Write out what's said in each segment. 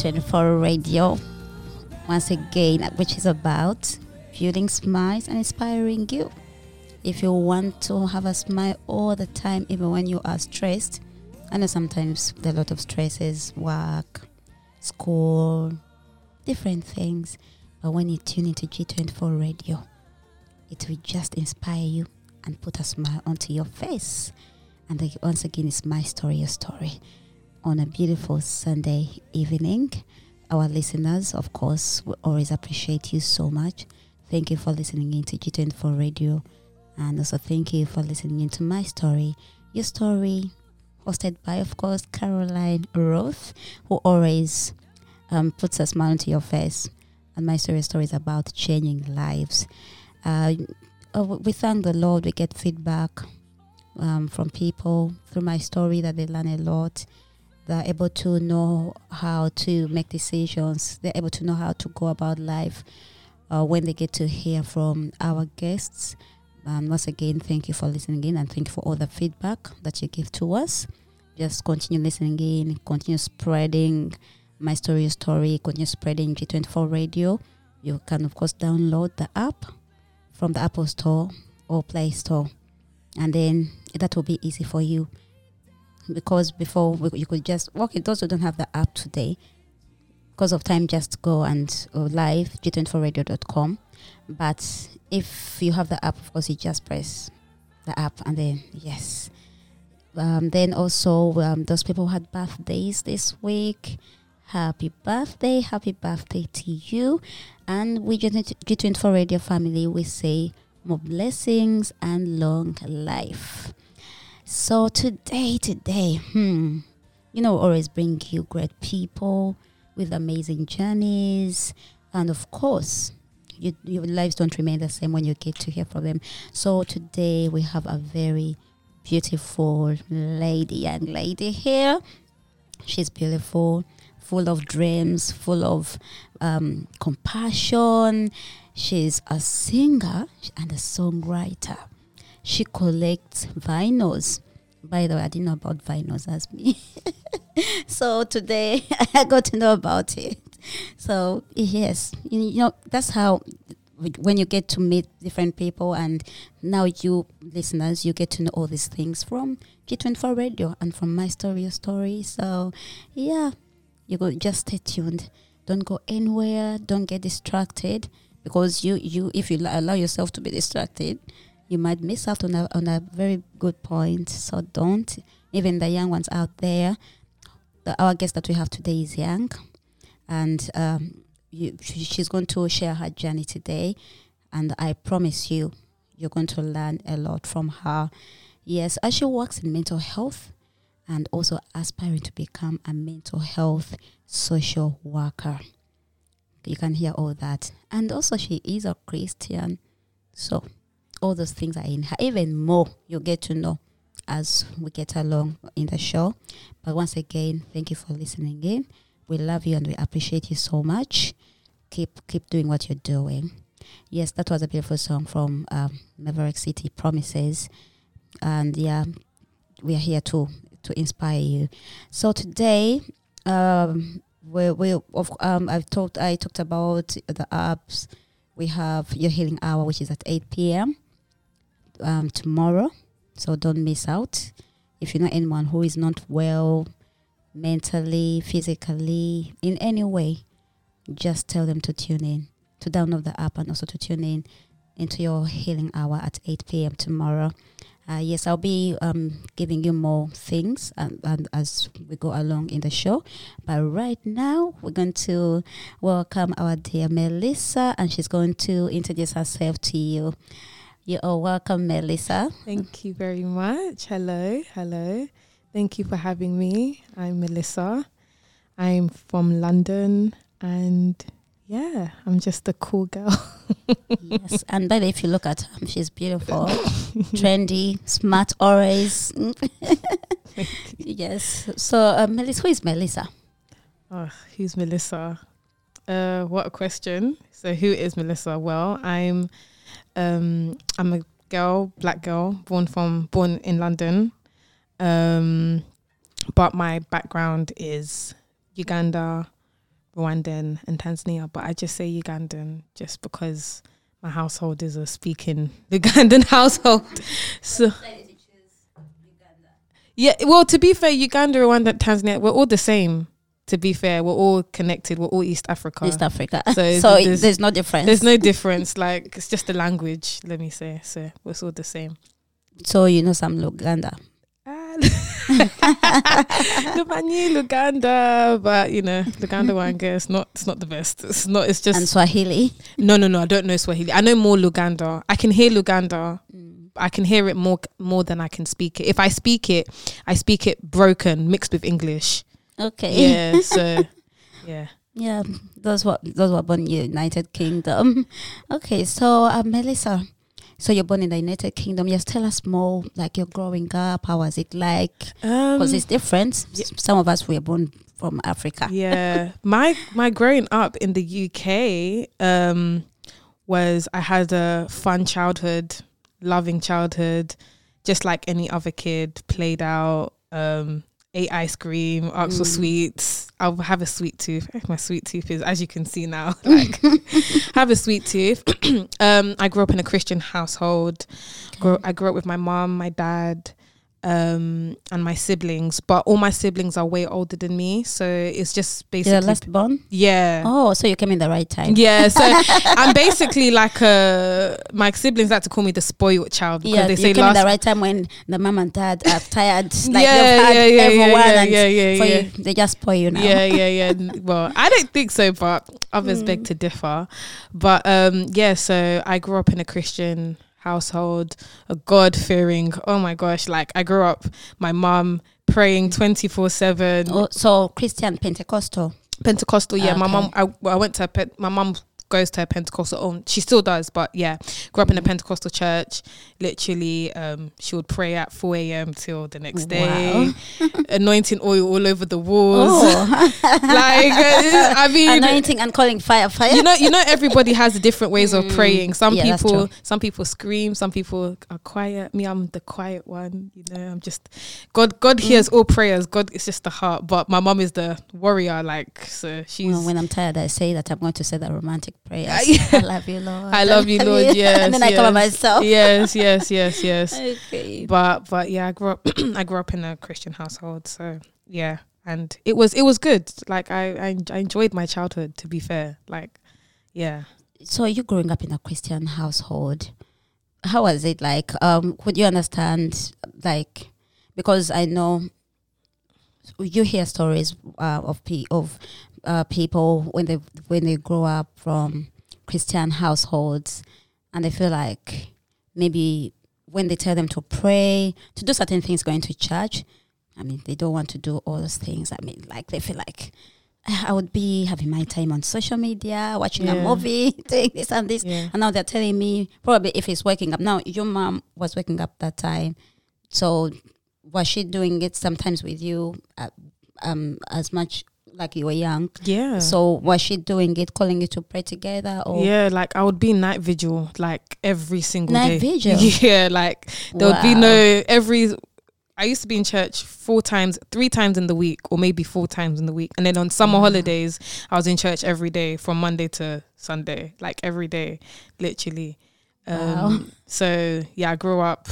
24 Radio. Once again, which is about building smiles and inspiring you. If you want to have a smile all the time, even when you are stressed, I know sometimes a lot of stresses, work, school, different things. But when you tune into G24 Radio, it will just inspire you and put a smile onto your face. And once again, it's my story, your story on a beautiful Sunday evening. Our listeners, of course, we always appreciate you so much. Thank you for listening in to G24 Radio. And also thank you for listening into my story, your story, hosted by, of course, Caroline Ruth, who always um, puts a smile onto your face. And my story, story is about changing lives. Uh, uh, we thank the Lord. We get feedback um, from people through my story that they learn a lot they're able to know how to make decisions. They're able to know how to go about life uh, when they get to hear from our guests. And once again thank you for listening in and thank you for all the feedback that you give to us. Just continue listening in continue spreading my story story continue spreading g24 radio. You can of course download the app from the apple store or play store. And then that will be easy for you because before we, you could just okay those who don't have the app today. Because of time just go and uh, live g24radio.com but if you have the app of course you just press the app and then yes. Um, then also um, those people who had birthdays this week happy birthday happy birthday to you. And we g24 radio family we say more blessings and long life so today, today, hmm, you know, always bring you great people with amazing journeys, and of course, you, your lives don't remain the same when you get to hear from them. So today we have a very beautiful lady, young lady here. She's beautiful, full of dreams, full of um, compassion. She's a singer and a songwriter. She collects vinyls. By the way, I didn't know about vinyls as me. so today I got to know about it. So yes, you know that's how when you get to meet different people and now you listeners you get to know all these things from G24 radio and from my story your story so yeah you go just stay tuned don't go anywhere don't get distracted because you you if you allow yourself to be distracted you might miss out on a, on a very good point so don't even the young ones out there the, our guest that we have today is young and um, you, she's going to share her journey today and i promise you you're going to learn a lot from her. Yes, as she works in mental health and also aspiring to become a mental health social worker. You can hear all that. And also, she is a Christian. So, all those things are in her. Even more, you'll get to know as we get along in the show. But once again, thank you for listening in. We love you and we appreciate you so much. Keep keep doing what you're doing. Yes, that was a beautiful song from um, Maverick City Promises, and yeah, we are here to to inspire you. So today, um, we we of um I've talked I talked about the apps. We have your healing hour, which is at eight p.m. Um, tomorrow, so don't miss out. If you know anyone who is not well mentally, physically, in any way, just tell them to tune in, to download the app, and also to tune in into your healing hour at 8 p.m. tomorrow. Uh, yes, I'll be um, giving you more things and, and as we go along in the show. But right now, we're going to welcome our dear Melissa, and she's going to introduce herself to you. You are welcome, Melissa. Thank you very much. Hello, hello. Thank you for having me. I'm Melissa. I'm from London and yeah, I'm just a cool girl. yes, and by the way, if you look at her, she's beautiful, trendy, smart, always. yes. So, uh, Melissa, who is Melissa? Oh, who's Melissa? Uh, what a question. So, who is Melissa? Well, I'm um, I'm a girl, black girl, born from born in London. Um, but my background is Uganda, Rwandan, and Tanzania. But I just say Ugandan just because my household is a speaking Ugandan household. So. Yeah, well, to be fair, Uganda, Rwanda, Tanzania, we're all the same. To be fair, we're all connected. We're all East Africa. East Africa. So, so there's, there's, no difference. There's no difference. Like it's just the language. Let me say. So we're all the same. So you know some Luganda. Lubani, Luganda, but you know, Luganda Wanga is not it's not the best. It's not it's just And Swahili? No, no, no, I don't know Swahili. I know more Luganda. I can hear Luganda. Mm. I can hear it more more than I can speak it. If I speak it, I speak it broken, mixed with English. Okay. Yeah, so yeah. Yeah, those were those were born in United Kingdom. Okay, so uh, Melissa, so you're born in the United Kingdom. Yes, tell us more. Like you're growing up. How was it like? Because um, it's different. Yeah. Some of us were born from Africa. Yeah, my my growing up in the UK um, was I had a fun childhood, loving childhood, just like any other kid. Played out. Um, ate ice cream, asked mm. for sweets. I'll have a sweet tooth. My sweet tooth is, as you can see now, like have a sweet tooth. um, I grew up in a Christian household. Grew, I grew up with my mom, my dad, um, and my siblings, but all my siblings are way older than me, so it's just basically You're last born. Yeah. Oh, so you came in the right time. Yeah. So I'm basically like a. My siblings like to call me the spoiled child because yeah, they say you came in the right time when the mom and dad are tired. Like yeah, yeah, yeah, everyone, yeah, yeah, yeah, yeah, yeah. You, they just spoil you now. Yeah, yeah, yeah. well, I don't think so, but others mm. beg to differ. But um, yeah, so I grew up in a Christian household, a God fearing. Oh my gosh, like I grew up, my mom praying 24 7. so Christian Pentecostal. Pentecostal, yeah. Okay. My mom, I, I went to my mom goes to a Pentecostal. Oh, she still does, but yeah, grew up in a Pentecostal church. Literally, um, she would pray at four a.m. till the next day, wow. anointing oil all over the walls. Oh. like, uh, I mean, anointing and calling fire, fire. You know, you know, everybody has different ways mm. of praying. Some yeah, people, some people scream. Some people are quiet. Me, I'm the quiet one. You know, I'm just God. God mm. hears all prayers. God is just the heart. But my mom is the warrior. Like, so she's. Well, when I'm tired, I say that I'm going to say that romantic prayers. I love you, Lord. I love you, Lord. Yes, and then yes. I cover myself. Yes, yes, yes, yes. okay. But but yeah, I grew up. I grew up in a Christian household, so yeah, and it was it was good. Like I I, I enjoyed my childhood. To be fair, like yeah. So you growing up in a Christian household, how was it like? Um, could you understand like because I know you hear stories uh, of pe- of uh, people when they when they grow up from Christian households and they feel like maybe when they tell them to pray, to do certain things, going to church. I mean, they don't want to do all those things. I mean, like they feel like "Ah, I would be having my time on social media, watching a movie, doing this and this. Yeah. And now they're telling me probably if it's waking up. Now your mom was waking up that time, so was she doing it sometimes with you, uh, um, as much like you were young? Yeah. So was she doing it, calling you to pray together, or yeah, like I would be night vigil like every single Night day. vigil? Yeah, like there would be no every. I used to be in church four times, three times in the week, or maybe four times in the week. And then on summer Wow. holidays, I was in church every day from Monday to Sunday, like every day, literally. Um, Wow. So yeah, I grew up.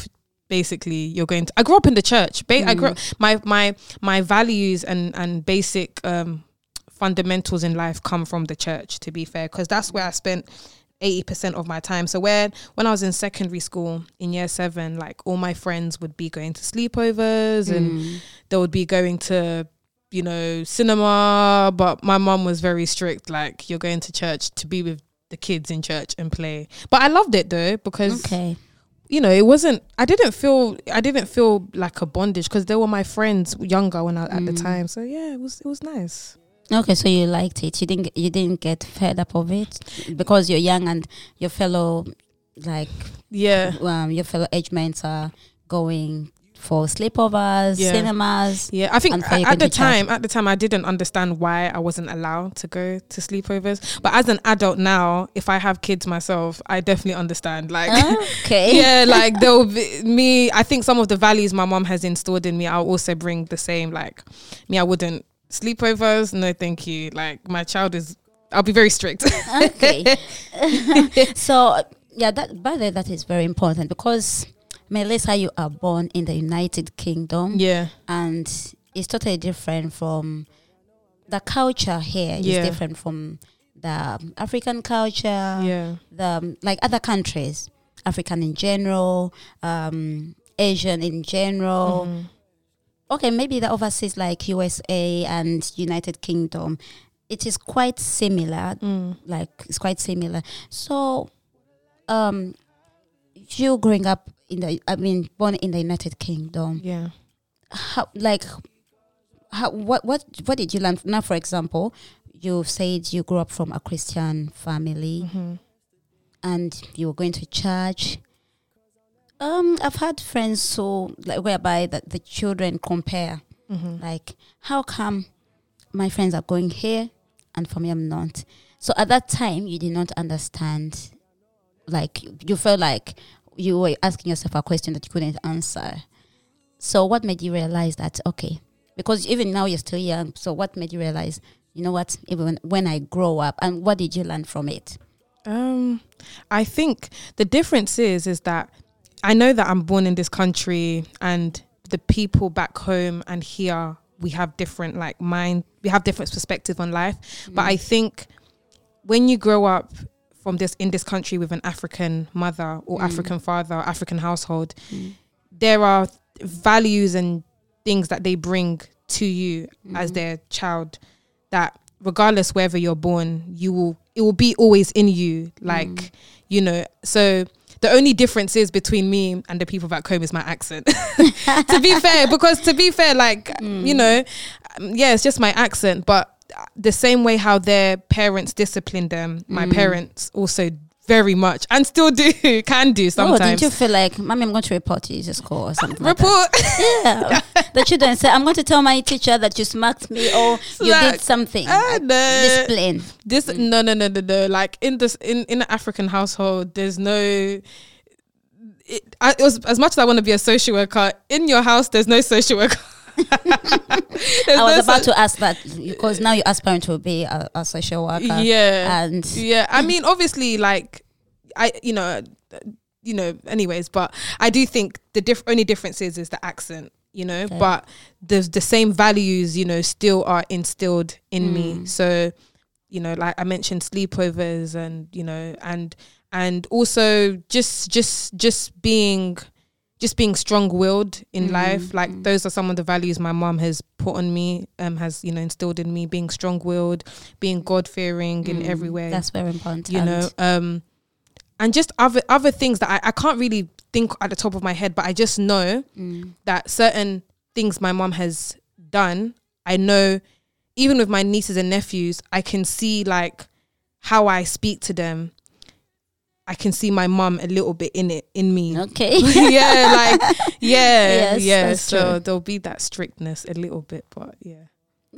Basically, you're going to. I grew up in the church. Ba- I grew Mm. my my my values and and basic um fundamentals in life come from the church. To be fair, because that's where I spent eighty percent of my time. So when when I was in secondary school in year seven, like all my friends would be going to sleepovers and Mm. they would be going to you know cinema. But my mum was very strict. Like you're going to church to be with the kids in church and play. But I loved it though because okay. You know, it wasn't. I didn't feel. I didn't feel like a bondage because they were my friends younger when I at the Mm. time. So yeah, it was. It was nice. Okay, so you liked it. You didn't. You didn't get fed up of it because you're young and your fellow, like, Yeah, um, your fellow age mates are going for sleepovers, Yeah. cinemas. yeah. I think And for you at, at the church. time, at the time, I didn't understand why I wasn't allowed to go to sleepovers. But as an adult now, if I have kids myself, I definitely understand. Like. Okay. yeah, like there'll be me. I think some of the values my mom has installed in me, I'll also bring the same. Like me, I wouldn't sleepovers. No, thank you. Like my child is. I'll be very strict. okay. so yeah, that by the way, that is very important because Melissa, you are born in the United Kingdom, yeah, and it's totally different from the culture here. Is Yeah. different from the African culture. yeah. the like other countries, African in general, um, Asian in general. Mhm. Okay, maybe the overseas like USA and United Kingdom, it is quite similar. Mm. Like it's quite similar. So, um, you growing up in the, I mean, born in the United Kingdom, Yeah. how like, how what what what did you learn? Now, for example, you said you grew up from a Christian family hmm and you were going to church. Um, I've had friends so like whereby that the children compare, hmm like, how come my friends are going here and for me I'm not? So at that time you did not understand like you felt like you were asking yourself a question that you couldn't answer. So what made you realize that okay? Because even now you're still young, so what made you realize, you know what, even when, I grow up and what did you learn from it? Um, I think the difference is is that I know that I'm born in this country and the people back home and here we have different like mind we have different perspective on life. But I think when you grow up from this in this country with an African mother or Mm. African father, African household, Mm. there are values and things that they bring to you as Mhm. their child that regardless wherever you're born you will it will be always in you like Mm. you know so the only difference is between me and the people back home is my accent to be fair because to be fair like Mm. you know um, yeah it's just my accent but the same way how their parents discipline them my Mm. parents also very much and still do can do sometimes. Oh, didn't you feel like, mommy, I'm going to report you to school or something? like report Yeah. the children say, I'm going to tell my teacher that you smacked me or you Like, did something. Like, no. Discipline. This no no no no no like in this in in an African household there's no it, I, it was as much as I want to be a social worker in your house there's no social worker. There's I was about to ask that because now you aspire to be a, a social worker. yeah And yeah I mean obviously like I you know you know anyways but I do think the diff- only difference is is the accent you know Okay. but the the same values you know still are instilled in me Mm. so you know like i mentioned sleepovers and you know and and also just just just being just being strong-willed in Mm, life like mm. those are some of the values my mom has put on me um has you know instilled in me being strong-willed being god-fearing in mm, every way That's very important. you know um and just other other things that I, I can't really think at the top of my head, but I just know Mm. that certain things my mom has done, I know even with my nieces and nephews, I can see like how I speak to them. I can see my mom a little bit in it in me. Okay. yeah, like yeah, Yes, yeah. So true. there'll be that strictness a little bit, but yeah.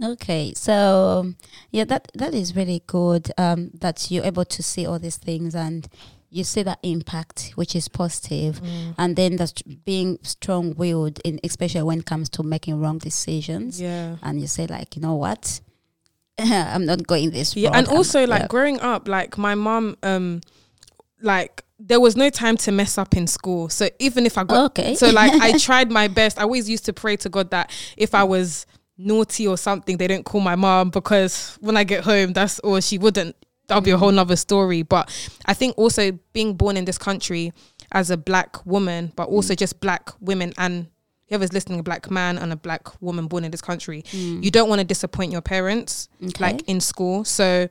Okay, so yeah, that that is really good. Um, that you're able to see all these things and you see that impact, which is positive, Mm. and then that's being strong-willed, in especially when it comes to making wrong decisions. Yeah. And you say like, you know what, I'm not going this. Yeah, road. and I'm- also like yeah. growing up, like my mom, um, like there was no time to mess up in school. So even if I got okay, so like I tried my best. I always used to pray to God that if I was naughty or something, they don't call my mom because when I get home, that's or she wouldn't. That'll be a whole nother story. But I think also being born in this country as a black woman, but also just black women and whoever's listening, a black man and a black woman born in this country, Mm. you don't want to disappoint your parents okay. like in school. So,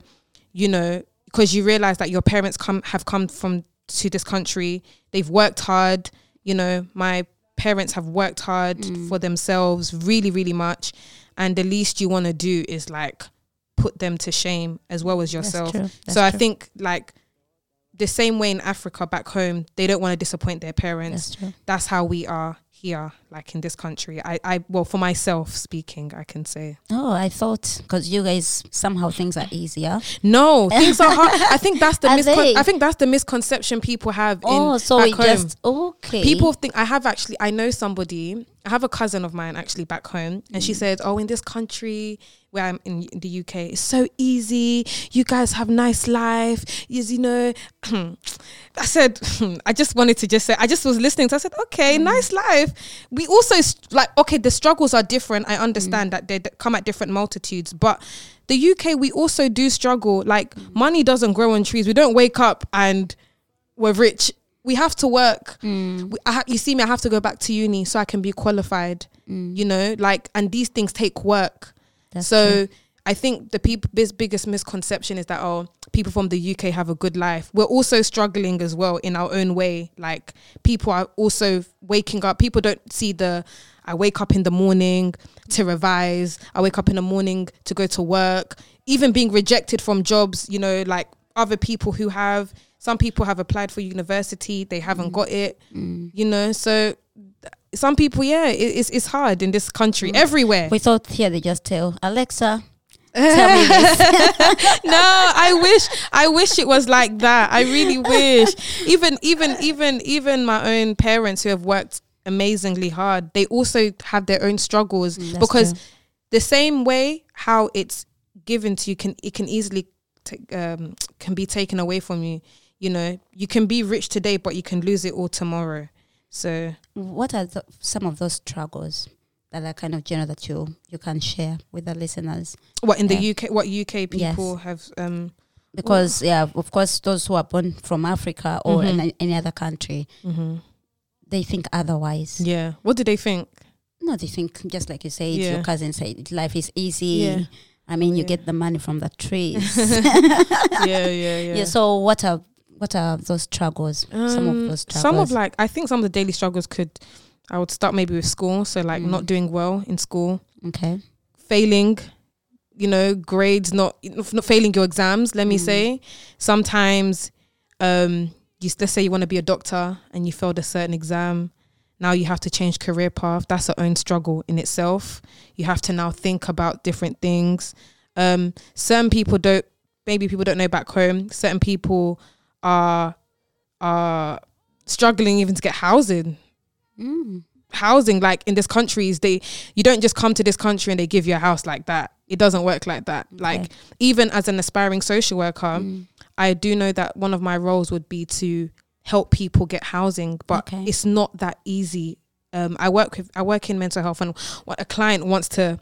you know, because you realize that your parents come have come from to this country, they've worked hard. You know, my parents have worked hard Mm. for themselves, really, really much, and the least you want to do is like put them to shame as well as yourself. true, so I think like the same way in Africa back home, they don't want to disappoint their parents. that's. That's how we are here, like in this country. I, I, well, for myself speaking, I can say. Oh, I thought because you guys somehow things are easier. No, things are hard. I think that's the miscon- I think that's the misconception people have. Oh, in so back we home. just okay. People think I have actually. I know somebody. I have a cousin of mine actually back home, and Mm. she said, "Oh, in this country where I'm in the UK, it's so easy. You guys have nice life. Yes, you know." I said, I just wanted to just say. I just was listening. So I said, "Okay, Mm. nice life." We also like okay. The struggles are different. I Mm. understand that they come at different multitudes, but the UK we also do struggle. Like money doesn't grow on trees. We don't wake up and we're rich. We have to work. Mm, We- ha- you see me, I have to go back to uni so I can be qualified. mm, You know, like, and these things take work. that's so true. I think the people bis- biggest misconception is that oh, people from the UK have a good life. We're also struggling as well in our own way. Like people are also waking up. People don't see the. I wake up in the morning to revise. I wake up in the morning to go to work. Even being rejected from jobs, you know, like other people who have. Some people have applied for university, they haven't got it Mm. you know so some people yeah it, it's, it's hard in this country Mm. everywhere We thought here they just tell Alexa, tell me this. no i wish i wish it was like that i really wish even even even even my own parents who have worked amazingly hard they also have their own struggles Mm, because true. the same way how it's given to you can it can easily ta- um, can be taken away from you you know you can be rich today but you can lose it all tomorrow so what are the, some of those struggles that are kind of general that you you can share with the listeners? what in the Yeah. uk what uk Yes. people have um Because yeah, of course, those who are born from Africa or Mhm. in any, any other country, Mm-hmm. they think otherwise. Yeah. What do they think? No, they think just like you said, Yeah. your cousin said, life is easy. Yeah. I mean, you Yeah. get the money from the trees. yeah, yeah, yeah. yeah. So what are what are those struggles? some of Um, those struggles. Some of like I think some of the daily struggles could I would start maybe with school. So like Mm. not doing well in school, okay. failing, you know, grades not not failing your exams, let me Mm. say. Sometimes um you let's say you want to be a doctor and you failed a certain exam. Now you have to change career path. That's a own struggle in itself. You have to now think about different things. Um, certain people don't. Maybe people don't know back home. Certain people are are struggling even to get housing. Mm. Housing, like in this countries, they you don't just come to this country and they give you a house like that. It doesn't work like that. Like even as an aspiring social worker, Mm. I do know that one of my roles would be to help people get housing, but Okay. it's not that easy. Um, I work with I work in mental health, and what a client wants to,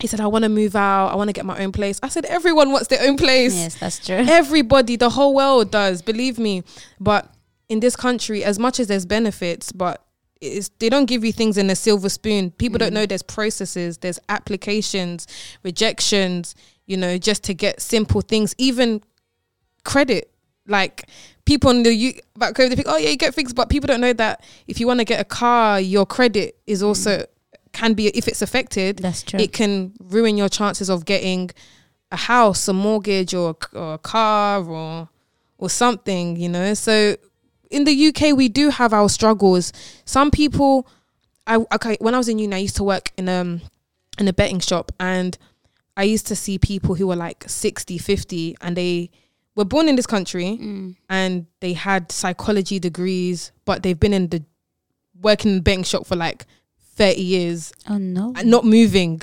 he said, I want to move out. I want to get my own place. I said, everyone wants their own place. Yes, that's true. Everybody, the whole world does. Believe me. But in this country, as much as there's benefits, but it's, they don't give you things in a silver spoon. People don't Mm. know there's processes, there's applications, rejections. You know, just to get simple things, even credit. Like people in the U back home they think, oh yeah, you get fixed, but people don't know that if you want to get a car, your credit is also can be if it's affected, That's true. it can ruin your chances of getting a house, a mortgage, or, a- or a car, or or something. You know, so in the UK we do have our struggles. Some people, I okay, when I was in uni, I used to work in um in a betting shop, and I used to see people who were like 60, 50, and they were born in this country Mm. and they had psychology degrees, but they've been in the working in the betting shop for like 30 years Oh no. not moving.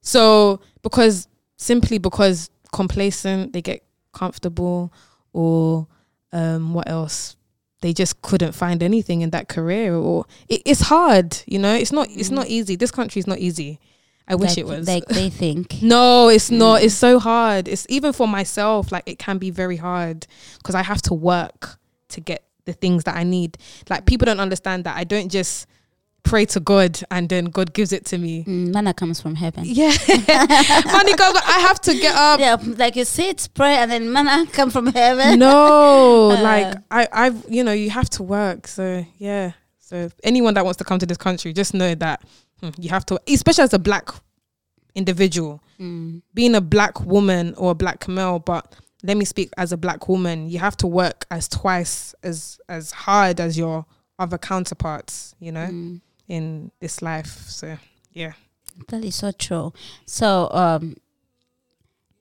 So because simply because complacent, they get comfortable or um what else? They just couldn't find anything in that career or it, it's hard, you know, it's not it's not easy. This country is not easy. I wish like, it was. Like they think. No, it's not. Mm. It's so hard. It's even for myself, like it can be very hard because I have to work to get the things that I need. Like people don't understand that I don't just pray to God and then God gives it to me. Mm, manna comes from heaven. Yeah. Money God, I have to get up. Yeah, like you sit, pray, and then manna come from heaven. No, Uh. like I, I've, you know, you have to work. So yeah. So anyone that wants to come to this country, just know that hmm, you have to, especially as a black individual. Mm. being a black woman or a black male, but let me speak as a black woman, you have to work as twice as as hard as your other counterparts, you know, Mm. In this life. So yeah. That is so true. So, um,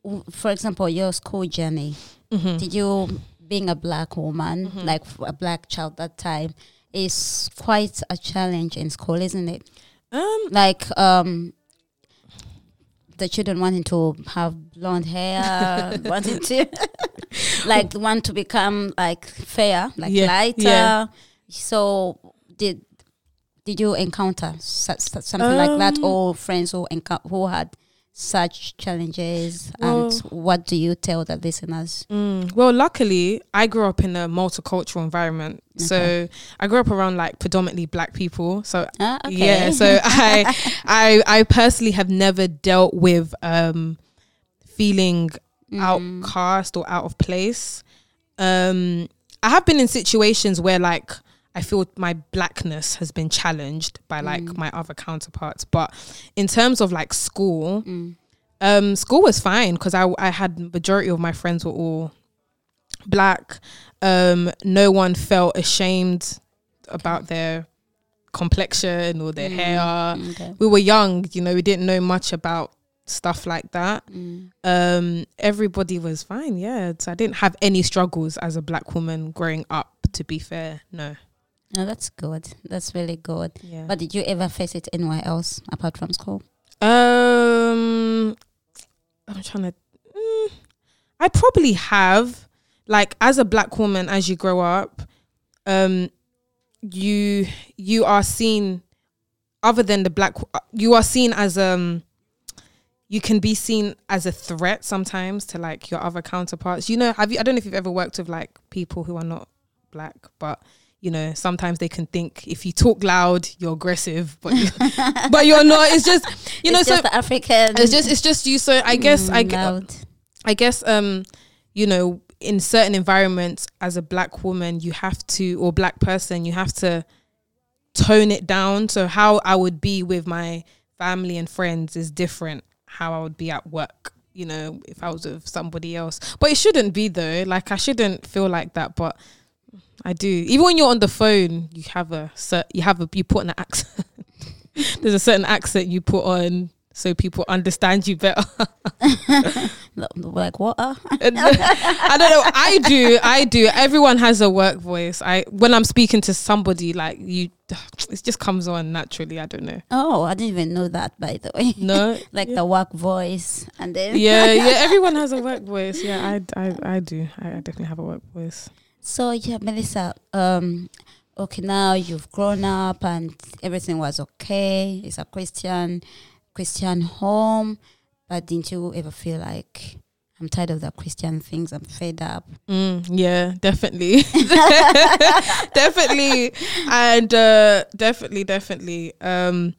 w- for example, your school journey. Mm-hmm. Did you, being a black woman, Mhm. like a black child that time, is quite a challenge in school, isn't it? Um Like, um, the children wanting to have blonde hair, wanting to, like, want to become like fair, like Yeah, lighter. yeah. So, did did you encounter something like that, Um, or friends who who had such challenges? Well- and what do you tell the listeners? mm, well luckily I grew up in a multicultural environment. So I grew up around like predominantly black people. So Ah, okay. Yeah, so I, I, I personally have never dealt with um, feeling Mm. outcast or out of place. Um, I have been in situations where like I feel my blackness has been challenged by like Mm. my other counterparts, but in terms of like school, Mm. um, school was fine because I I had majority of my friends were all black. Um, no one felt ashamed about their complexion or their Mm, hair. Okay. We were young, you know, we didn't know much about stuff like that. Mm. Um, everybody was fine, yeah. So I didn't have any struggles as a black woman growing up. To be fair, no. No, that's good. That's really good. Yeah. But did you ever face it anywhere else apart from school? Um, I'm trying to. Mm, I probably have. Like as a black woman, as you grow up, um, you you are seen. Other than the black, you are seen as um. You can be seen as a threat sometimes to like your other counterparts. You know, have you? I don't know if you've ever worked with like people who are not black, but you know, sometimes they can think if you talk loud, you're aggressive, but but you're not. It's just you know, it's so African. it's just it's just you. So I guess I Mm, gu- loud. I guess um you know in certain environments as a black woman you have to or black person you have to tone it down. So how I would be with my family and friends is different how I would be at work. You know, if I was with somebody else, but it shouldn't be though. Like I shouldn't feel like that, but I do. Even when you're on the phone, you have a you have a you put an accent. There's a certain accent you put on so people understand you better. Like water. Uh? I don't know. I do. I do. Everyone has a work voice. I when I'm speaking to somebody, like you, it just comes on naturally. I don't know. Oh, I didn't even know that. By the way, No. like yeah. the work voice, and then yeah, yeah. Everyone has a work voice. Yeah, I, I, I do. I, I definitely have a work voice. So yeah, Melissa. Um, okay, now you've grown up and everything was okay. It's a Christian, Christian home. But didn't you ever feel like I'm tired of the Christian things? I'm fed up. Mm, yeah, definitely, definitely, and uh, definitely, definitely. Um,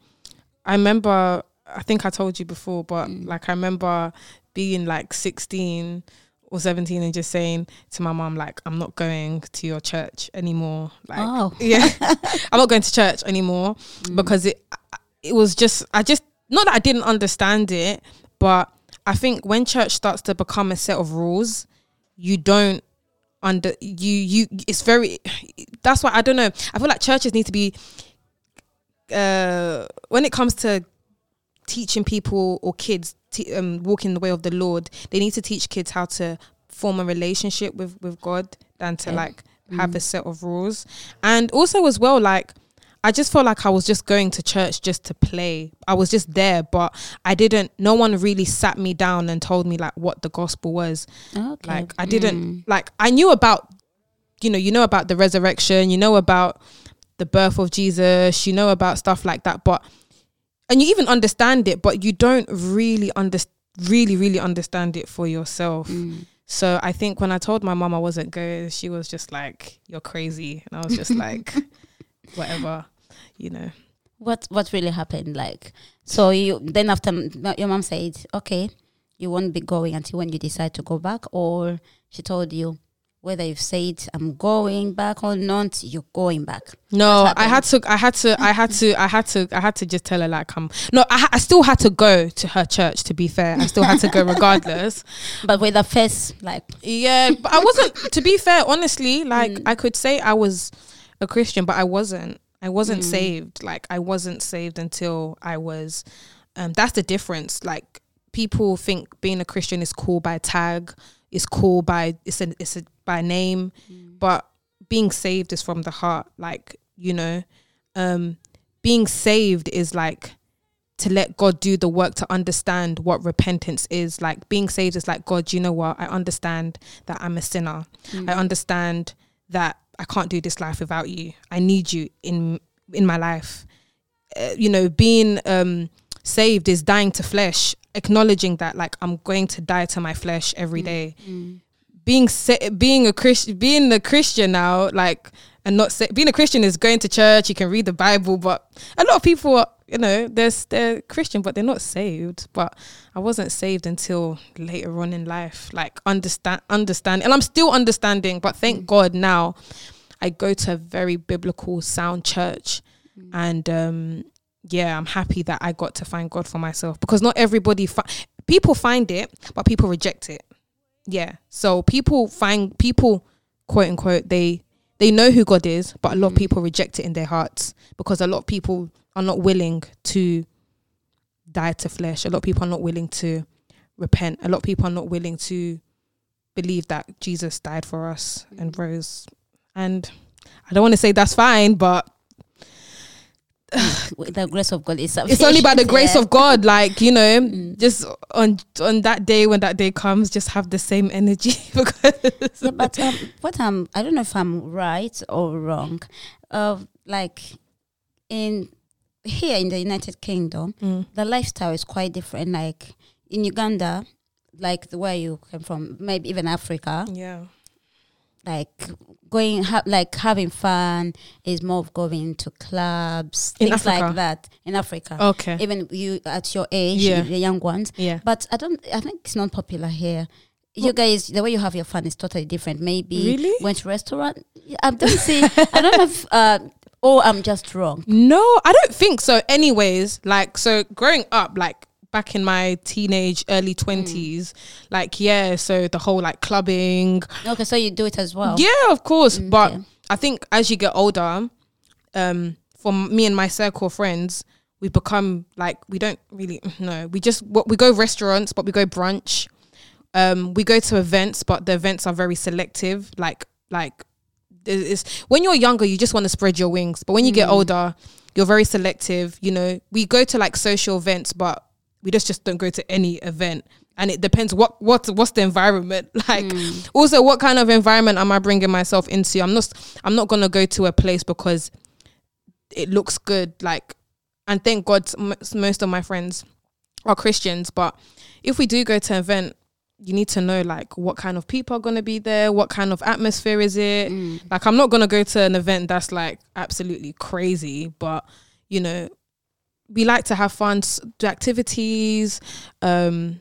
I remember. I think I told you before, but Mm. like I remember being like 16 or 17 and just saying to my mom like I'm not going to your church anymore. Like Oh. yeah. I'm not going to church anymore Mm. because it it was just I just not that I didn't understand it, but I think when church starts to become a set of rules, you don't under you you it's very that's why I don't know. I feel like churches need to be uh when it comes to teaching people or kids t- um walking the way of the Lord, they need to teach kids how to form a relationship with with God than to Okay. like have a set of rules. And also as well like I just felt like I was just going to church just to play. I was just there, but I didn't. No one really sat me down and told me like what the gospel was. Okay. Like I didn't Mm. like I knew about you know, you know about the resurrection, you know about the birth of Jesus, you know about stuff like that, but and you even understand it, but you don't really under really really understand it for yourself. Mm. So I think when I told my mom I wasn't going, she was just like, "You're crazy," and I was just like, "Whatever," you know. What what really happened? Like, so you then after your mom said, okay, you won't be going until when you decide to go back, or she told you whether you've said I'm going back or not, you're going back. No, I had to, I had to, I had to, I had to, I had to just tell her like, "Come." No, I, I still had to go to her church. To be fair, I still had to go regardless. But with a face like, Yeah, but I wasn't. To be fair, honestly, like Mm. I could say I was a Christian, but I wasn't. I wasn't Mm. saved. Like I wasn't saved until I was. Um, that's the difference. Like people think being a Christian is cool by tag, It's cool by it's a it's a by name, but being saved is from the heart. Like you know, um, being saved is like to let God do the work to understand what repentance is. Like being saved is like, God, you know what? I understand that I'm a sinner. mm, I understand that I can't do this life without you. I need you in in my life. Uh, you know, being um saved is dying to flesh, acknowledging that like I'm going to die to my flesh every day. mm, Being sa- being a Christian, being a Christian now, like and not being a Christian is going to church. You can read the Bible, but a lot of people, are, you know, they're they're Christian, but they're not saved. But I wasn't saved until later on in life. Like understand, understand, and I'm still understanding. But thank God now, I go to a very biblical, sound church, and um, yeah, I'm happy that I got to find God for myself because not everybody fi- people find it, but people reject it. Yeah, so people find people, quote unquote, they they know who God is, but a lot of Mm. people reject it in their hearts because a lot of people are not willing to die to flesh. A lot of people are not willing to repent. A lot of people are not willing to believe that Jesus died for us and rose. And I don't want to say that's fine, but the grace of God is it's only by the grace of God. Like you know, Mm. just on on that day when that day comes, just have the same energy because Yeah, but um, what I'm, I don't know if I'm right or wrong. Uh, like in here in the United Kingdom, Mm. the lifestyle is quite different. Like in Uganda, like the where you came from, maybe even Africa, yeah, like going ha- like having fun is more of going to clubs, In things Africa? like that in Africa. okay, Even you at your age, Yeah. the young ones. yeah. But I don't. I think it's not popular here. You guys, the way you have your fun is totally different. Maybe Really? went to restaurant. I don't see. I don't know if. Uh, or I'm just wrong. No, I don't think so. Anyways, like so growing up, like back in my teenage, early twenties, like yeah, so the whole like clubbing. Okay, so you do it as well. Yeah, of course. Mm, But okay. I think as you get older, um, for me and my circle of friends, we become like we don't really no. We just what we go restaurants, but we go brunch. Um, we go to events, but the events are very selective. Like like it's when you're younger, you just want to spread your wings, but when you get Mm. older, you're very selective. You know, we go to like social events, but we just just don't go to any event. And it depends what what what's the environment like. Mm. Also, what kind of environment am I bringing myself into? I'm not I'm not gonna go to a place because it looks good. Like, and thank God, m- most of my friends are Christians. But if we do go to an event, you need to know like what kind of people are gonna be there, what kind of atmosphere is it. Mm. Like, I'm not gonna go to an event that's like absolutely crazy, but you know, we like to have fun, do activities. Um,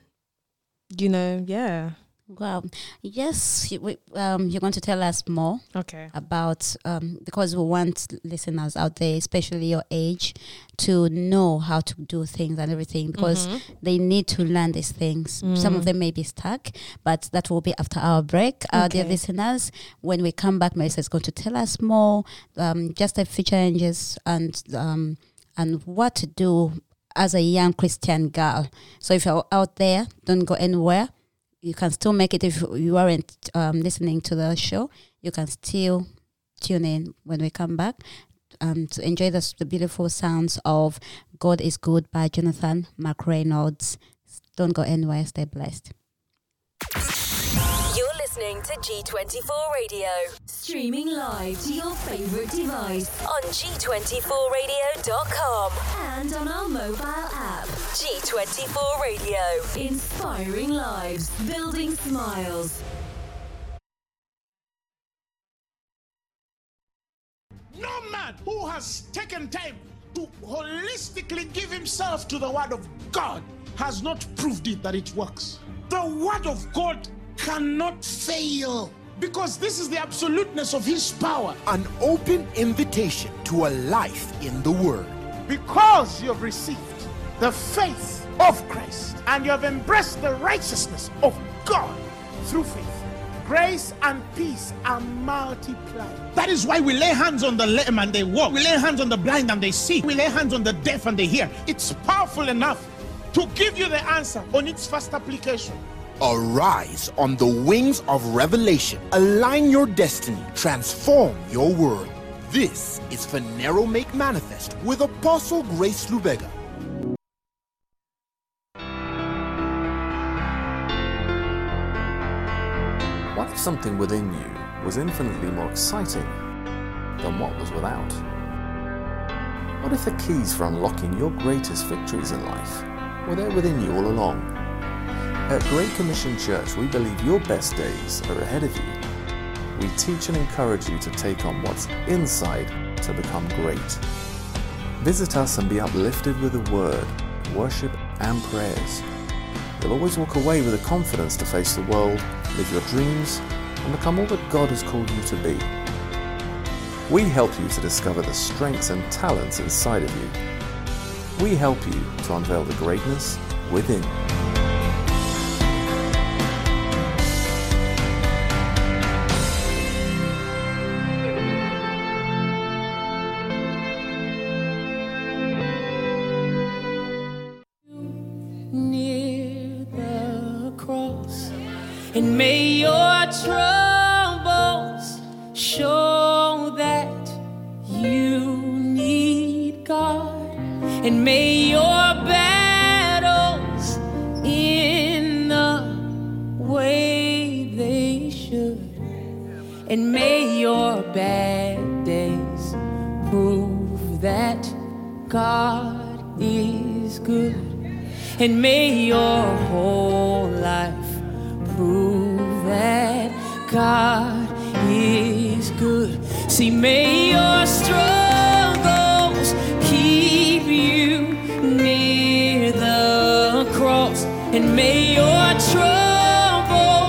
you know, yeah. Well, Yes, you- we, um, you're going to tell us more Okay. about um, because we want listeners out there, especially your age, to know how to do things and everything because they need to learn these things. Some of them may be stuck, but that will be after our break. Uh, dear listeners, when we come back, Melissa is going to tell us more, um, just the few challenges and um, and what to do as a young Christian girl. So if you're out there, don't go anywhere. You can still make it if you aren't um, listening to the show. You can still tune in when we come back um, to enjoy the, the beautiful sounds of God is Good by Jonathan McReynolds. Don't go anywhere. Stay blessed. You're listening to G24 Radio. Streaming live to your favorite device on G24Radio.com and on our mobile app. G24 Radio. Inspiring lives, building smiles. No man who has taken time to holistically give himself to the Word of God has not proved it that it works. The Word of God cannot fail because this is the absoluteness of His power. An open invitation to a life in the Word. Because you have received the faith of Christ and you have embraced the righteousness of God through faith. Grace and peace are multiplied. That is why we lay hands on the lame and they walk. We lay hands on the blind and they see. We lay hands on the deaf and they hear. It's powerful enough to give you the answer on its first application. Arise on the wings of revelation. Align your destiny. Transform your world. This is Phaneroo Make Manifest with Apostle Grace Lubega. What if something within you was infinitely more exciting than what was without? What if the keys for unlocking your greatest victories in life were there within you all along? At Great Commission Church, we believe your best days are ahead of you. We teach and encourage you to take on what's inside to become great. Visit us and be uplifted with the word, worship, and prayers. You'll always walk away with the confidence to face the world, live your dreams, and become all that God has called you to be. We help you to discover the strengths and talents inside of you. We help you to unveil the greatness within. And may your troubles show that you need God. And may your battles in the way they should. And may your bad days prove that God is good. And may your whole may your struggles keep you near the cross. And may your troubles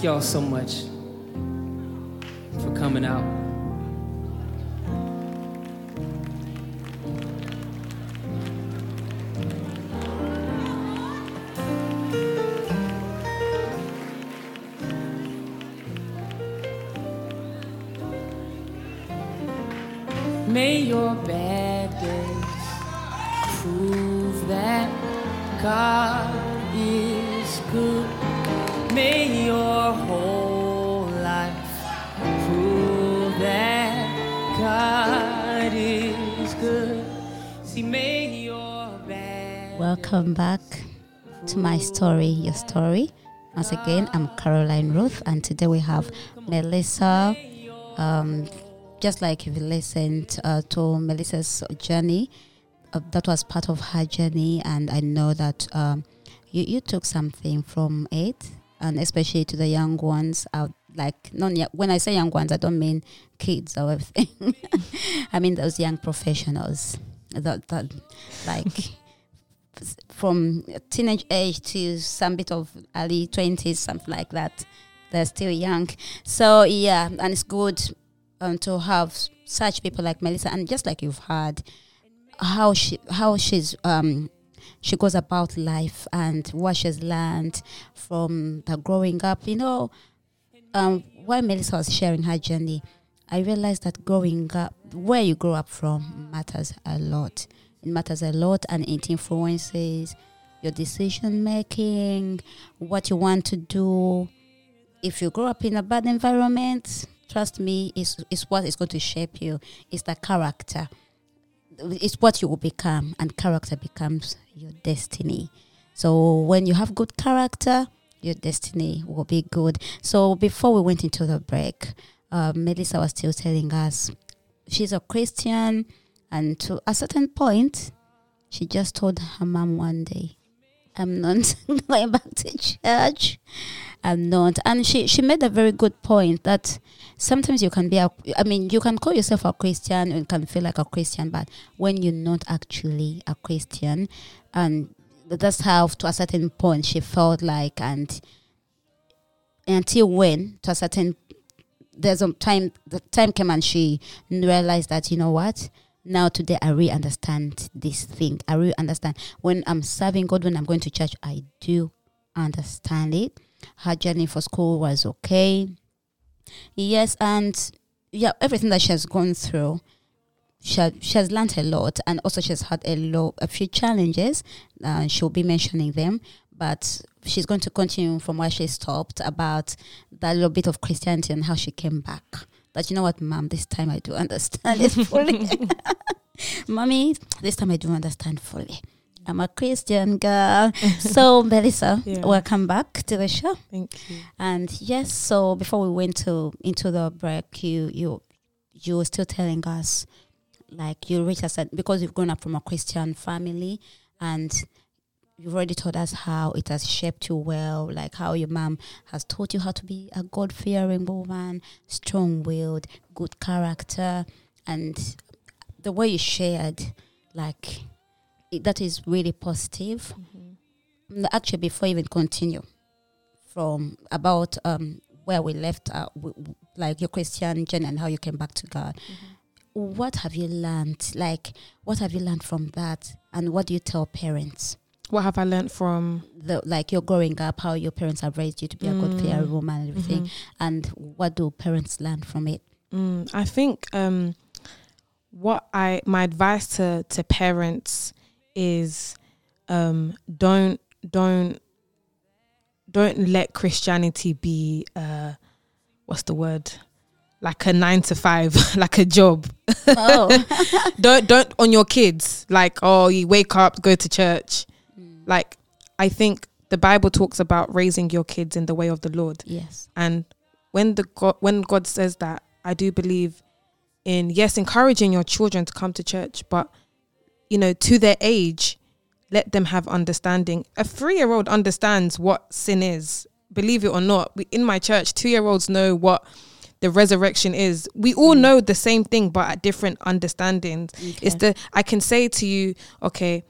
Thank y'all so much for coming out. May your bad days prove that God is good. Welcome back to my story, your story. Once again, I'm Caroline Ruth, and today we have Melissa. Um, just like if you listened uh, to Melissa's journey, uh, that was part of her journey, and I know that um, you you took something from it, and especially to the young ones out. Like, when I say young ones, I don't mean kids or everything. I mean those young professionals that that like from teenage age to some bit of early 20s, something like that. They're still young. So, yeah, and it's good um, to have such people like Melissa, and just like you've heard, how she how she's um she goes about life and what she's learned from the growing up. You know, um, while Melissa was sharing her journey, I realized that growing up, where you grow up from, matters a lot. It matters a lot, and it influences your decision making, what you want to do. If you grow up in a bad environment, trust me, it's, it's what is going to shape you. It's the character. It's what you will become, and character becomes your destiny. So when you have good character, your destiny will be good. So before we went into the break, uh, Melissa was still telling us she's a Christian, and to a certain point, she just told her mom one day, "I'm not going back to church. I'm not." And she she made a very good point that sometimes you can be a, I mean, you can call yourself a Christian and can feel like a Christian, but when you're not actually a Christian, and that's how to a certain point she felt like and until when to a certain there's a time the time came and she realized that you know what now today i really understand this thing. I really understand. When i'm serving god when i'm going to church i do understand it. Her journey for school was okay. Yes and yeah everything that she has gone through she, ha- she has learned a lot and also she's had a lot a few challenges uh, she'll be mentioning them but she's going to continue from where she stopped about that little bit of christianity and how she came back that you know what mom this time i do understand it fully. Mommy this time i do understand fully. I'm a christian girl. So melissa Yeah. welcome back to the show. Thank you. and yes, so before we went to into the break, you you you were still telling us like you reached a certain because you've grown up from a Christian family and you've already told us how it has shaped you well, like how your mom has taught you how to be a God fearing woman, strong willed, good character, and the way you shared, like it, that is really positive. Mm, Actually, before even continue, from about um, where we left, uh, w- w- like your Christian journey and how you came back to God. What have you learned? Like, what have you learned from that? And what do you tell parents? What have I learned from? The, like you're growing up, how your parents have raised you to be a good fearing woman and everything, Mhm. and what do parents learn from it? Mm, I think um, what I my advice to to parents is um, don't don't don't let Christianity be uh, what's the word like a nine to five like a job. Oh, don't don't on your kids like oh you wake up go to church like I think the Bible talks about raising your kids in the way of the Lord yes, and when the God, when God says that, I do believe in yes, encouraging your children to come to church, but you know, to their age, let them have understanding. A three-year-old understands what sin is. Believe it or not, we, in my church, two-year-olds know what the resurrection is. We all mm. know the same thing, but at different understandings. It's the I can say to you, okay,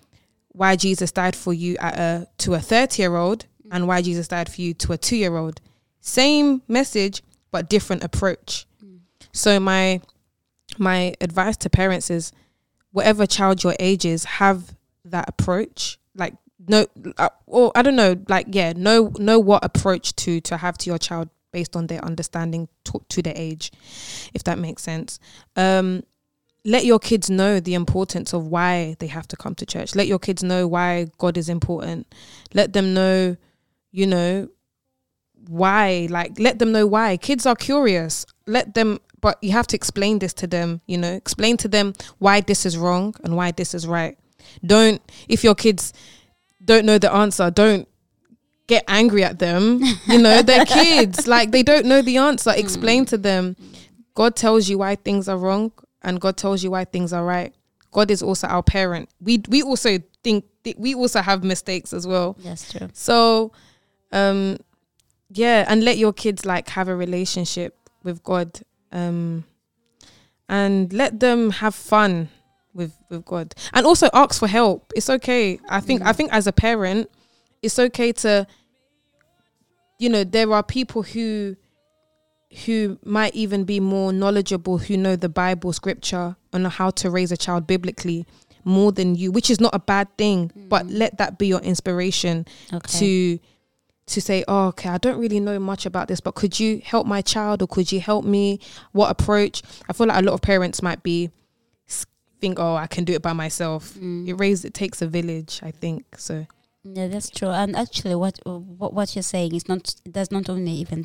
why Jesus died for you at a to a thirty-year-old, and why Jesus died for you to a two-year-old same message but different approach. So my my advice to parents is whatever child your age is, have that approach. Like no uh, or I don't know, like yeah, know know what approach to to have to your child based on their understanding to, to their age, if that makes sense. Um let your kids know the importance of why they have to come to church. Let your kids know why God is important. Let them know, you know, why. Like, let them know why. Kids are curious. Let them, but you have to explain this to them, you know, explain to them why this is wrong and why this is right. Don't, if your kids don't know the answer, don't get angry at them. You know, they're kids. Like, they don't know the answer. Hmm. Explain to them. God tells you why things are wrong and God tells you why things are right. God is also our parent. We we also think we also have mistakes as well. That's true. So, um, yeah, and let your kids like have a relationship with God, um, and let them have fun with with God, and also ask for help. It's okay. I think I think as a parent, it's okay to, you know, there are people who who might even be more knowledgeable who know the bible scripture on how to raise a child biblically more than you which is not a bad thing but mm. let that be your inspiration Okay. to to say oh okay i don't really know much about this but could you help my child or could you help me? What approach? I feel like a lot of parents might be think oh i can do it by myself. Mm. It raise it takes a village i think so Yeah, that's true. And actually, what what what you're saying is not does not only even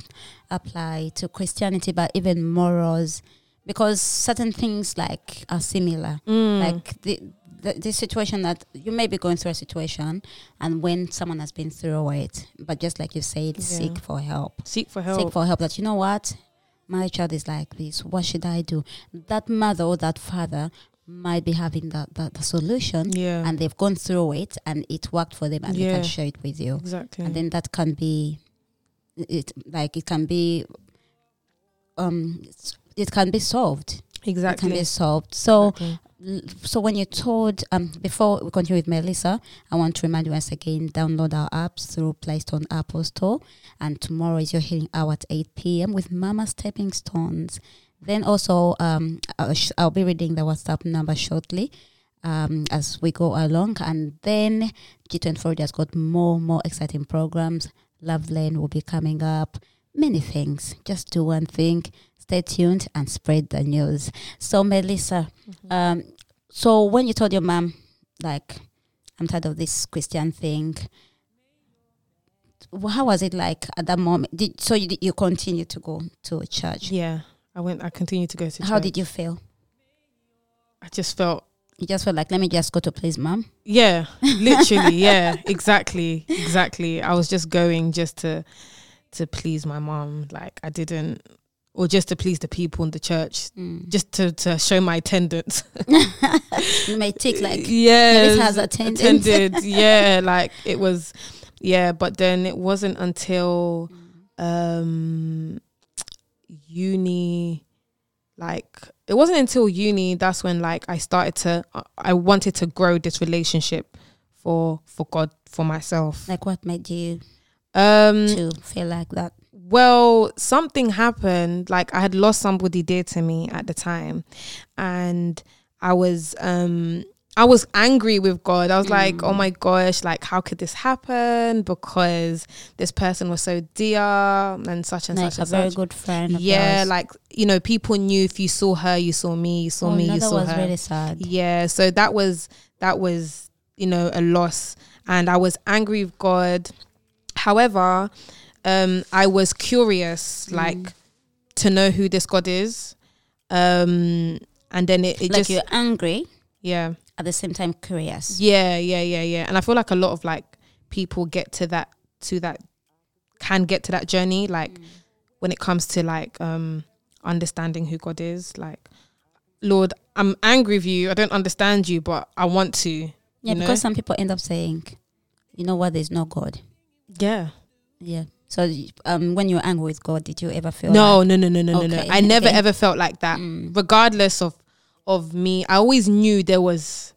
apply to Christianity, but even morals, because certain things like are similar. Mm. Like the, the the situation that you may be going through a situation, and when someone has been through it, but just like you said, Yeah. seek for help. seek for help Seek for help. That you know what, my child is like this. What should I do? That mother or that father might be having the, the solution yeah. and they've gone through it and it worked for them and they can share it with you. Exactly. And then that can be it like it can be um it can be solved. It exactly can be solved. So so when you told um before we continue with melissa i want to remind you once again download our apps through play store and apple store. And tomorrow is your healing hour at 8 p.m with mama stepping stones then also um I'll, sh- I'll be reading the whatsapp number shortly um, as we go along. And then G24 has got more, more exciting programs. Love Lane will be coming up. Many things. Just do one thing. Stay tuned and spread the news. So, Melissa, um, so when you told your mom, like, I'm tired of this Christian thing, how was it like at that moment? Did, so you, you continue to go to church. Yeah, I went. I continued to go to. Church. How church. did you feel? I just felt. You just felt like, let me just go to please mom. Yeah, literally. yeah, exactly, exactly. I was just going just to to please my mom. Like I didn't, or just to please the people in the church, Mm. just to to show my attendance. You may take like yeah, Melissa has attended. attended. yeah, like it was. Yeah, but then it wasn't until um uni like it wasn't until uni that's when like I started to I- wanted to grow this relationship for for God for myself. like what made you Um to feel like that? well, something happened. Like I had lost somebody dear to me at the time, and I was um I was angry with God. I was like, oh my gosh, like how could this happen? Because this person was so dear and such and Like such a and very such. good friend. Of Yeah, yours. like you know, people knew if you saw her, you saw me. You saw oh, me, no, you saw was her. really sad. Yeah, so that was that was you know a loss, and I was angry with God. However, um, I was curious, Mm. like to know who this God is, um, and then it, it like just you're angry yeah, at the same time curious. yeah, yeah, yeah, yeah, and I feel like a lot of like people get to that to that can get to that journey, like Mm. when it comes to like um understanding who God is, like. Lord, I'm angry with you. I don't understand you, but I want to. Yeah, know? because some people end up saying, you know what, there's no God. Yeah. Yeah. So um, when you're angry with God, did you ever feel No, like, no, no, no, no, no, no. Okay, I never okay. ever felt like that. Mm. Regardless of of me, I always knew there was.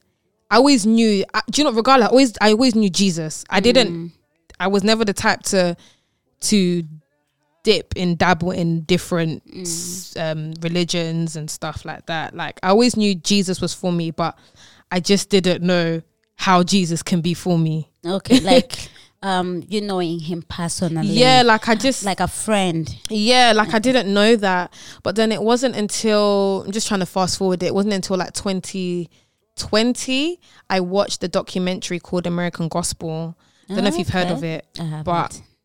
I always knew. I, do you know? Regardless, I always I always knew Jesus. I didn't. Mm. I was never the type to to dip and dabble in different Mm. um, religions and stuff like that. Like I always knew Jesus was for me, but I just didn't know how Jesus can be for me. Okay, like um, you knowing him personally. Yeah, like I just like a friend. Yeah, like I didn't know that. But then it wasn't until I'm just trying to fast forward it. It wasn't until like 2020 I watched the documentary called American Gospel. I don't know if you've heard of it, I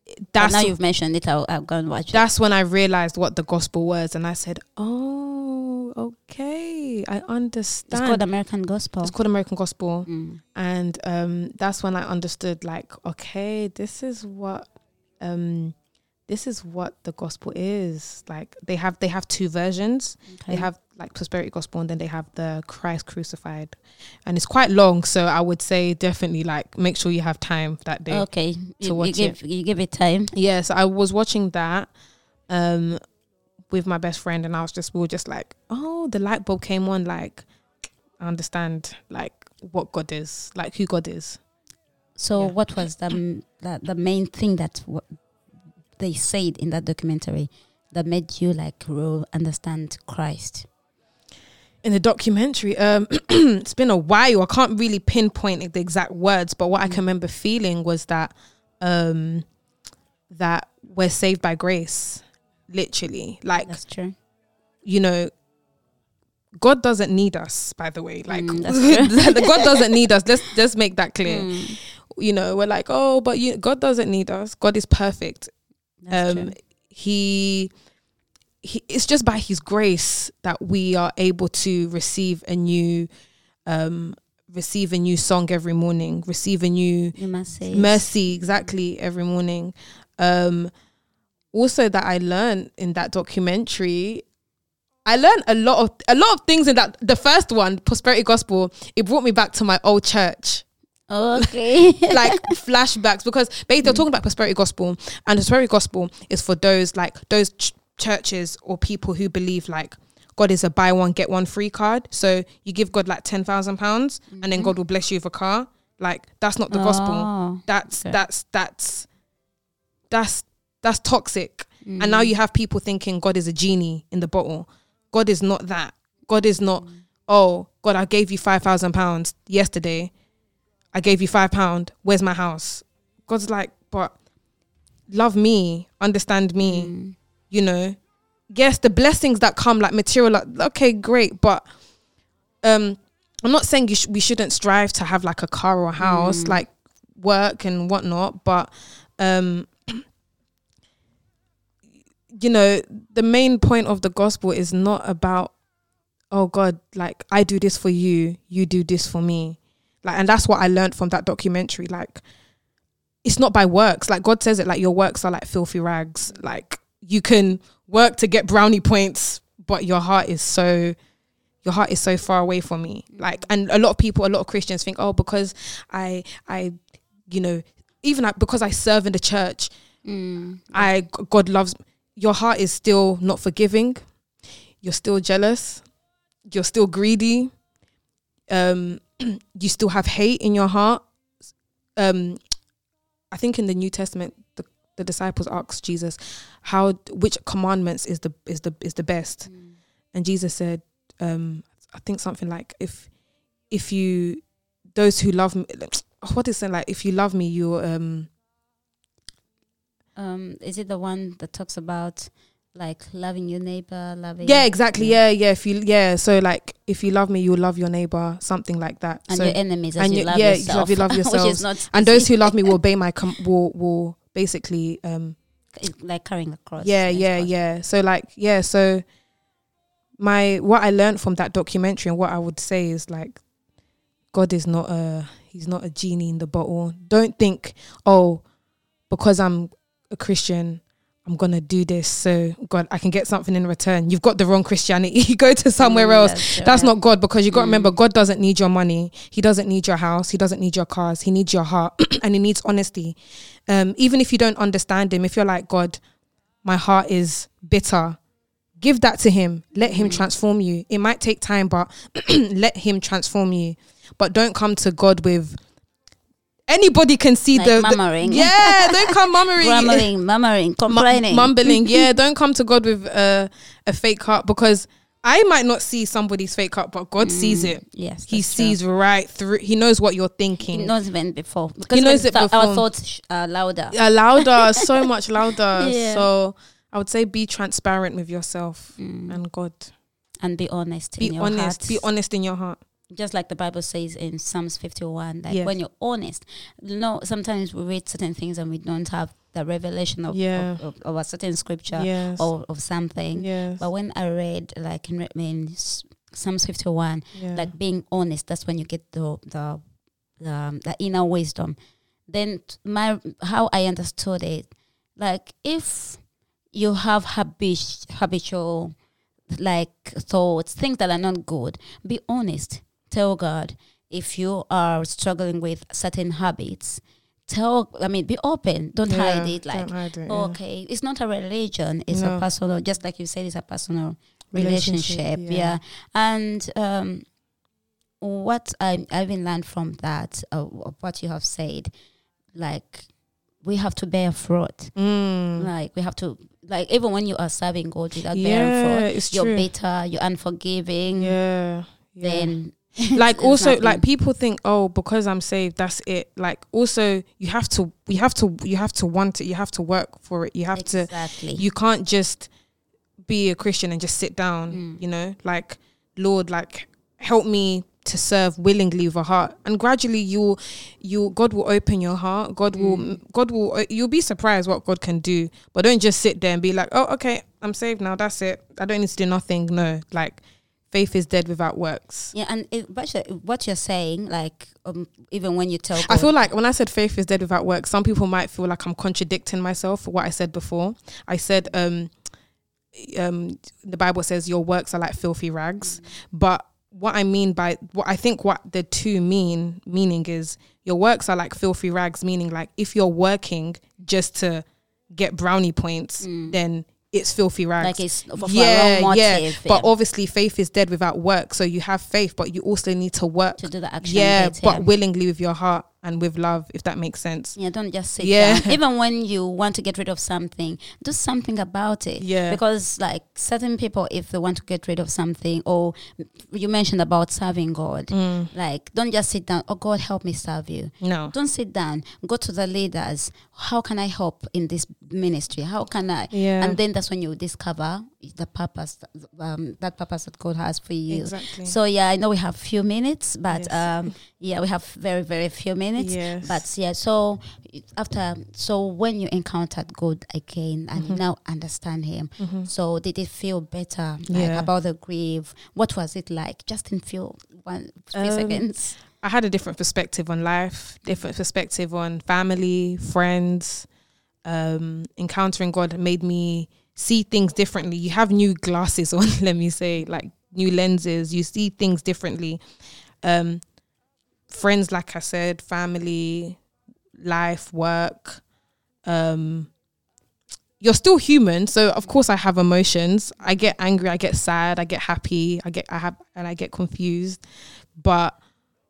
haven't. but that's now you've mentioned it. I'll, I'll go and watch it. that's when I realized what the gospel was, and I said, "Oh, okay, I understand." It's called American Gospel. It's called American Gospel, Mm. and um, that's when I understood, like, okay, this is what, um, this is what the gospel is. Like, they have they have two versions. They have like prosperity gospel, and then they have the Christ crucified, and it's quite long. So I would say definitely like make sure you have time that day. Okay, you, you watch give you give it time. Yes, I was watching that um with my best friend and I was just we were just like, Oh, the light bulb came on, like I understand like what God is, like who God is. So Yeah. what was the, the the main thing that w- they said in that documentary that made you like real understand Christ? In the documentary, um it's been a while. I can't really pinpoint the exact words, but what I can remember feeling was that um that we're saved by grace. Literally. Like That's true. you know, God doesn't need us, by the way. Like Mm. God doesn't need us. Let's just make that clear. Mm, You know, we're like, oh, but you, God doesn't need us. God is perfect. that's um, true. he, he, it's just by His grace that we are able to receive a new, um, receive a new song every morning, receive a new say mercy exactly every morning. Um also that i learned in that documentary i learned a lot of a lot of things in that the first one prosperity gospel it brought me back to my old church. Okay. like flashbacks because basically they're talking about prosperity gospel and prosperity gospel is for those like those ch- churches or people who believe like God is a buy one get one free card. So you give God like ten thousand pounds and then God mm-hmm. will bless you with a car. Like that's not the gospel. Oh, That's okay. that's that's that's that's toxic. And Mm. now you have people thinking God is a genie in the bottle. God is not that. God is not. Mm. Oh God, I gave you five thousand pounds yesterday. I gave you five pound. Where's my house? God's like, but love me, understand me. Mm. You know, yes, the blessings that come like material. Like, okay, great, but um, I'm not saying you sh- we shouldn't strive to have like a car or a house, Mm. like work and whatnot. But um, you know, the main point of the gospel is not about, oh God, like I do this for you, you do this for me. Like, and that's what I learned from that documentary. Like, it's not by works. Like God says it, like your works are like filthy rags. Like you can work to get brownie points, but your heart is so your heart is so far away from me. Like, and a lot of people, a lot of Christians think, oh, because I, I, you know, even because I serve in the church, Mm. I God loves your heart is still not forgiving. You're still jealous. You're still greedy. Um, you still have hate in your heart. Um, I think in the New Testament, the, disciples asked Jesus, "How which commandments is the is the is the best?" And Jesus said, um, "I think something like if if you those who love me, what is it like? If you love me, you um." Um, is it the one that talks about like loving your neighbor, loving Yeah, exactly. Yeah, yeah. If you yeah, so like if you love me, you'll love your neighbor, something like that. and so your enemies as and you you- love yeah, yourself, you love which yourselves. is not and those who love me will obey my com- will will basically um like carrying a cross. yeah yeah cross. yeah. So like yeah, so my what I learned from that documentary and what I would say is like God is not a he's not a genie in the bottle. Don't think oh because I'm a Christian I'm gonna do this so God I can get something in return. You've got the wrong Christianity. you go to somewhere Mm, else that's that's not God because you got to remember Mm. God doesn't need your money. He doesn't need your house. He doesn't need your cars. He needs your heart and he needs honesty. Um, even if you don't understand him, if you're like God, my heart is bitter. Give that to him. Let him Mm. transform you. It might take time, but let him transform you. But don't come to God with anybody can see Like the, the- murmuring. yeah don't come murmuring Grumbling, murmuring, mu- complaining. mumbling yeah don't come to god with a, a fake heart because i might not see somebody's fake heart but god sees it yes, he that's true. sees right through he knows what you're thinking He knows even before. Because knows when it th- Our before. thoughts are louder. uh, louder so much louder Yeah. so i would say be transparent with yourself Mm. and god And be honest be in your honest heart. be honest in your heart Just like the Bible says in Psalms 51, like Yes. when you're honest. You know, sometimes we read certain things and we don't have the revelation of, Yeah. of, of, of a certain scripture yes or of something. yes But when I read, like in, in Psalms 51, yeah. like being honest, that's when you get the, the, the, um, the inner wisdom. Then my how I understood it, like if you have habit, habitual like thoughts, things that are not good, be honest. Tell God if you are struggling with certain habits. Tell, I mean, be open. Don't hide it. Like, hide it, yeah. okay, it's not a religion. It's No. a personal. Just like you said, it's a personal Relationship, relationship. yeah. yeah. and um, what I I've been learned from that, uh, of what you have said, like we have to bear fruit. Mm. Like we have to, like even when you are serving God without yeah bearing fruit, it's you're true bitter, you're unforgiving. yeah yeah. Then like also like people think oh because i'm saved that's it. Like also you have to you have to you have to want it. You have to work for it. You have to you can't just be a christian and just sit down Mm. you know? Like lord like help me to serve willingly with a heart. And gradually you'll you god will open your heart. God will Mm. god will uh, you'll be surprised what god can do. But don't just sit there and be like oh okay i'm saved now. That's it. I don't need to do nothing. No. Like faith is dead without works. Yeah, and it, but what you're saying, like um, even when you tell, I feel like when I said faith is dead without work, some people might feel like I'm contradicting myself for what I said before. I said um um the Bible says your works are like filthy rags, but what I mean by what I think what the two mean meaning is your works are like filthy rags, meaning like if you're working just to get brownie points, then it's filthy rags. like it's for, for a wrong motive, But yeah, obviously faith is dead without work. So you have faith, but you also need to work to do the action. yeah, but willingly with your heart and with love, if that makes sense. Yeah, don't just sit Yeah. down. Even when you want to get rid of something, do something about it. Yeah. Because like certain people, if they want to get rid of something, or you mentioned about serving God, Mm. like don't just sit down. Oh God, help me serve you. No. Don't sit down. Go to the leaders. How can I help in this ministry? How can I? Yeah. And then that's when you discover the purpose, um, that purpose that God has for you. Exactly. So yeah, I know we have few minutes, but Yes. um, yeah, we have very very few minutes. Yes. But yeah, so after so when you encountered God again and Mm-hmm. you now understand Him, so did it feel better like Yeah. about the grief? What was it like? Just in few one few Um, seconds. I had a different perspective on life, different perspective on family, friends. Um, encountering God made me see things differently. You have new glasses on, let me say, like new lenses. You see things differently. Um, friends, like I said, family, life, work. Um, you're still human, so of course I have emotions. I get angry, I get sad, I get happy, I get I have and I get confused. But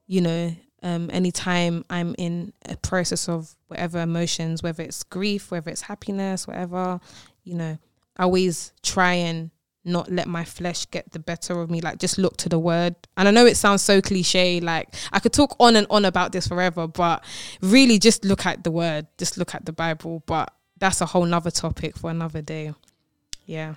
you know, um, anytime I'm in a process of whatever emotions, whether it's grief, whether it's happiness, whatever, you know, I always try and not let my flesh get the better of me. Like just look to the word. And I know it sounds so cliche. Like I could talk on and on about this forever, but really just look at the word. Just look at the Bible. But that's a whole nother topic for another day. Yeah.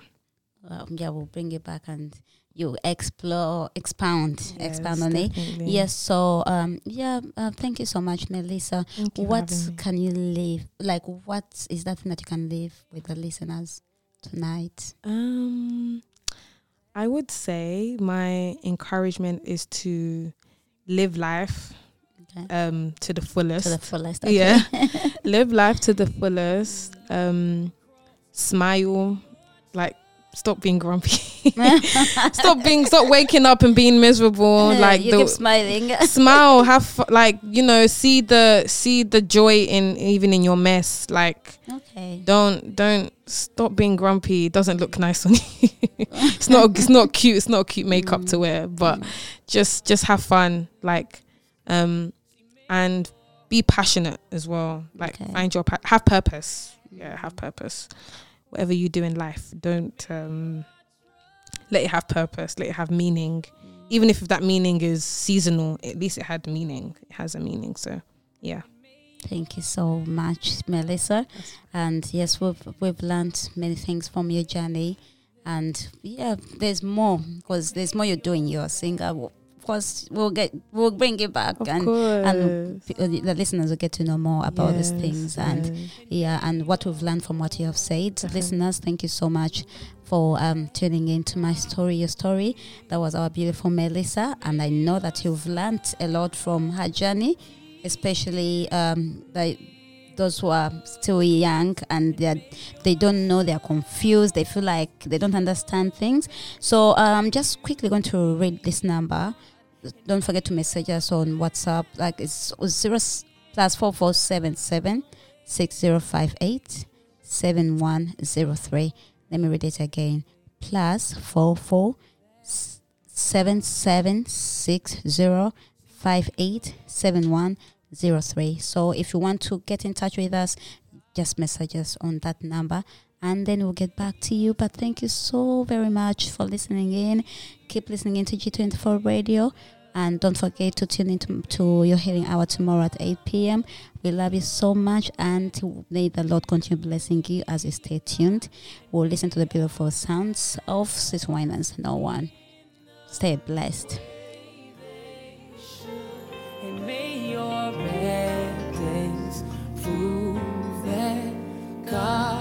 Well, yeah, we'll bring it back and you explore, expound, expound on it. Yes. So, um, yeah. Uh, thank you so much, Melissa. What can you leave? Like, what is that thing that you can leave with the listeners tonight? Um, I would say my encouragement is to live life Okay. um to the fullest. To the fullest. Okay. Yeah. live life to the fullest. Um, smile, like stop being grumpy. stop being, stop waking up and being miserable. like you the, keep smiling. smile have like you know see the see the joy in even in your mess like okay. don't don't stop being grumpy it doesn't look nice on you it's not it's not cute it's not cute makeup to wear but just just have fun like um and be passionate as well. Like Okay. find your pa- have purpose. Yeah, have purpose. Whatever you do in life, don't um, let it have purpose. Let it have meaning. Even if that meaning is seasonal, at least it had meaning. It has a meaning. So yeah. Thank you so much, Melissa. And yes, we've we've learned many things from your journey, and yeah, there's more because there's more you're doing. You're a singer. Of course, we'll get we'll bring it back, and and p- uh, the listeners will get to know more about these things and yeah, and what we've learned from what you have said. Listeners, thank you so much for um, tuning in to my story, your story. That was our beautiful Melissa, and I know that you've learned a lot from her journey, especially um, the, those who are still young and they they don't know, they're confused, they feel like they don't understand things. So I'm just quickly going to read this number. Don't forget to message us on WhatsApp. Like it's zero plus four four seven seven six zero five eight seven one zero three. Let me read it again. Plus four four seven seven six zero five eight seven one zero three. So if you want to get in touch with us, just message us on that number and then we'll get back to you. But thank you so very much for listening in. Keep listening in to G24 Radio. And don't forget to tune in to, to your healing hour tomorrow at 8 p.m. We love you so much, and may the Lord continue blessing you as you stay tuned. We'll listen to the beautiful sounds of CeCe Winans. No one. Stay blessed. God.